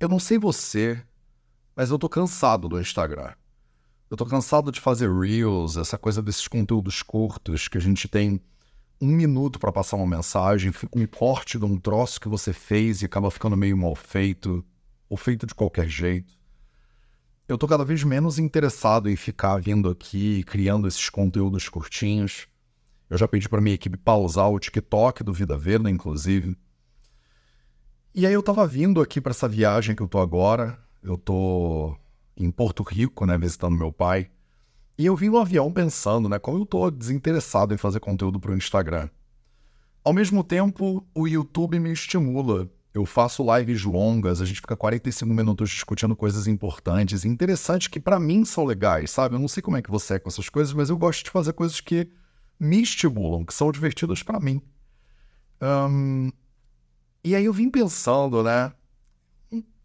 Eu não sei você, mas eu tô cansado do Instagram. Eu tô cansado de fazer reels, essa coisa desses conteúdos curtos que a gente tem um minuto para passar uma mensagem, um corte de um troço que você fez e acaba ficando meio mal feito, ou feito de qualquer jeito. Eu tô cada vez menos interessado em ficar vindo aqui criando esses conteúdos curtinhos. Eu já pedi para minha equipe pausar o TikTok do Vida Verde, inclusive. E aí eu tava vindo aqui para essa viagem que eu tô agora. Eu tô em Porto Rico, né, visitando meu pai. E eu vim no avião pensando, né, como eu tô desinteressado em fazer conteúdo para o Instagram. Ao mesmo tempo, o YouTube me estimula. Eu faço lives longas, a gente fica 45 minutos discutindo coisas importantes, interessantes que para mim são legais, sabe? Eu não sei como é que você é com essas coisas, mas eu gosto de fazer coisas que me estimulam, que são divertidas para mim. Um, e aí eu vim pensando, né?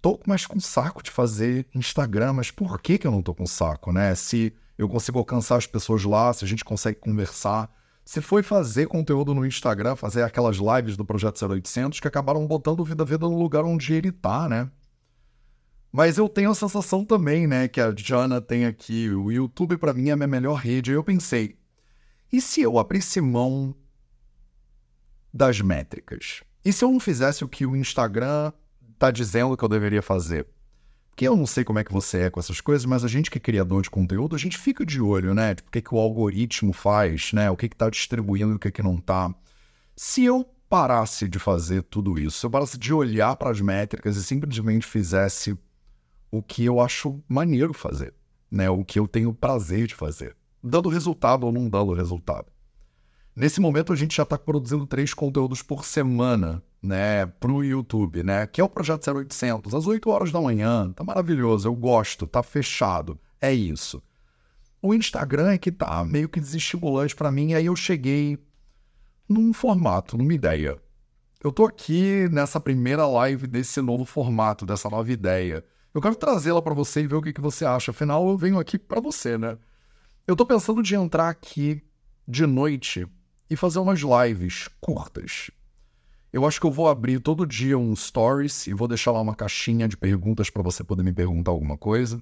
Tô mais com saco de fazer Instagram, mas por que, que eu não tô com saco, né? Se eu consigo alcançar as pessoas lá, se a gente consegue conversar. Se foi fazer conteúdo no Instagram, fazer aquelas lives do Projeto 0800 que acabaram botando o Vida Vida no lugar onde ele tá, né? Mas eu tenho a sensação também, né, que a Jana tem aqui, o YouTube para mim é a minha melhor rede. Aí eu pensei, e se eu abrisse mão das métricas? E se eu não fizesse o que o Instagram tá dizendo que eu deveria fazer? Porque eu não sei como é que você é com essas coisas, mas a gente que é criador de conteúdo, a gente fica de olho, né? Tipo, o que, que o algoritmo faz, né? O que está distribuindo e o que, que não está. Se eu parasse de fazer tudo isso, se eu parasse de olhar para as métricas e simplesmente fizesse o que eu acho maneiro fazer, né? O que eu tenho prazer de fazer dando resultado ou não dando resultado. Nesse momento a gente já está produzindo três conteúdos por semana, né, pro YouTube, né, que é o projeto 0800, às 8 horas da manhã, tá maravilhoso, eu gosto, tá fechado, é isso. O Instagram é que tá meio que desestimulante para mim, aí eu cheguei num formato, numa ideia. Eu tô aqui nessa primeira live desse novo formato, dessa nova ideia. Eu quero trazê-la para você e ver o que, que você acha. Afinal, eu venho aqui para você, né? Eu tô pensando de entrar aqui de noite e fazer umas lives curtas. Eu acho que eu vou abrir todo dia um stories e vou deixar lá uma caixinha de perguntas para você poder me perguntar alguma coisa.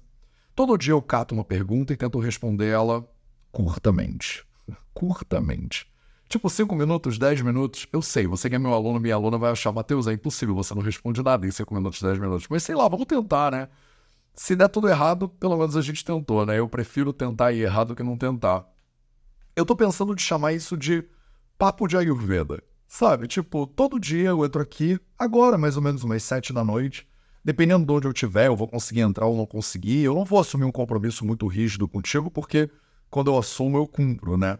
Todo dia eu cato uma pergunta e tento responder ela curtamente. Curtamente. Tipo, 5 minutos, 10 minutos. Eu sei, você que é meu aluno, minha aluna vai achar, Matheus, é impossível, você não responde nada em 5 minutos, 10 minutos. Mas sei lá, vamos tentar, né? Se der tudo errado, pelo menos a gente tentou, né? Eu prefiro tentar e errar do que não tentar. Eu tô pensando de chamar isso de papo de Ayurveda. Sabe? Tipo, todo dia eu entro aqui, agora mais ou menos umas sete da noite. Dependendo de onde eu estiver, eu vou conseguir entrar ou não conseguir. Eu não vou assumir um compromisso muito rígido contigo, porque quando eu assumo, eu cumpro, né?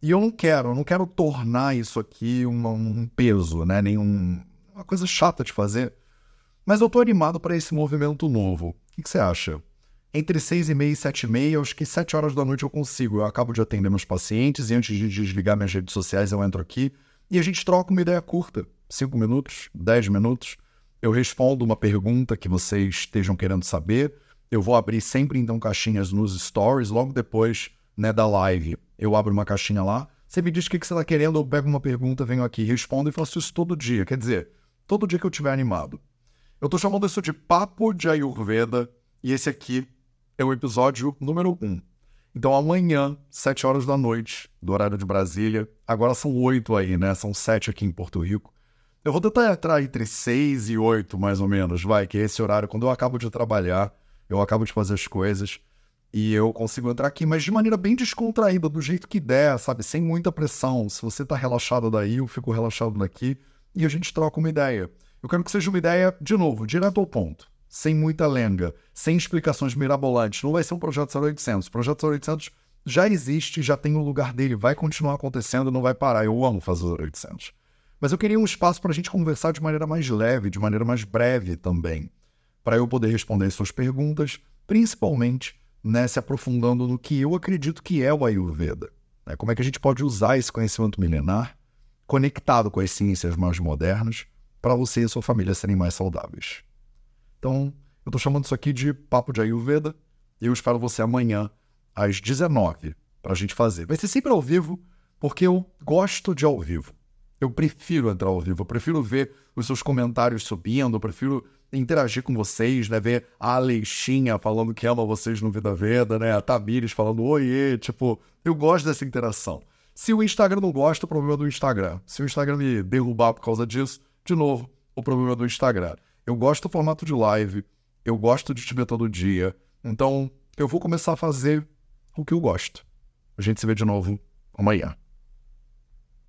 E eu não quero, eu não quero tornar isso aqui uma, um peso, né? Nenhum, uma coisa chata de fazer. Mas eu tô animado para esse movimento novo. O que você acha? Entre seis e meia e sete e meia, acho que sete horas da noite eu consigo. Eu acabo de atender meus pacientes e antes de desligar minhas redes sociais eu entro aqui e a gente troca uma ideia curta. Cinco minutos, dez minutos. Eu respondo uma pergunta que vocês estejam querendo saber. Eu vou abrir sempre então caixinhas nos stories logo depois né, da live. Eu abro uma caixinha lá. Você me diz o que você está querendo, eu pego uma pergunta, venho aqui, respondo e faço isso todo dia. Quer dizer, todo dia que eu estiver animado. Eu tô chamando isso de Papo de Ayurveda e esse aqui é o episódio número 1. Então amanhã, 7 horas da noite, do horário de Brasília, agora são 8 aí, né? São 7 aqui em Porto Rico. Eu vou tentar entrar entre 6 e 8, mais ou menos, vai, que é esse horário quando eu acabo de trabalhar, eu acabo de fazer as coisas e eu consigo entrar aqui, mas de maneira bem descontraída, do jeito que der, sabe? Sem muita pressão. Se você tá relaxado daí, eu fico relaxado daqui e a gente troca uma ideia. Eu quero que seja uma ideia, de novo, direto ao ponto, sem muita lenga, sem explicações mirabolantes. Não vai ser um projeto 0800. O projeto 0800 já existe, já tem o lugar dele, vai continuar acontecendo, não vai parar. Eu amo fazer 0800. Mas eu queria um espaço para a gente conversar de maneira mais leve, de maneira mais breve também, para eu poder responder suas perguntas, principalmente né, se aprofundando no que eu acredito que é o Ayurveda. Né? Como é que a gente pode usar esse conhecimento milenar conectado com as ciências mais modernas para você e sua família serem mais saudáveis. Então, eu estou chamando isso aqui de Papo de Ayurveda e eu espero você amanhã às 19 para a gente fazer. Vai ser sempre ao vivo, porque eu gosto de ao vivo. Eu prefiro entrar ao vivo, eu prefiro ver os seus comentários subindo, eu prefiro interagir com vocês, né? Ver a Aleixinha falando que ama vocês no Vida Veda, né? A Tamires falando oiê, tipo, eu gosto dessa interação. Se o Instagram não gosta, o problema é do Instagram. Se o Instagram me derrubar por causa disso, de novo, o problema é do Instagram. Eu gosto do formato de live, eu gosto de te ver todo dia, então eu vou começar a fazer o que eu gosto. A gente se vê de novo amanhã.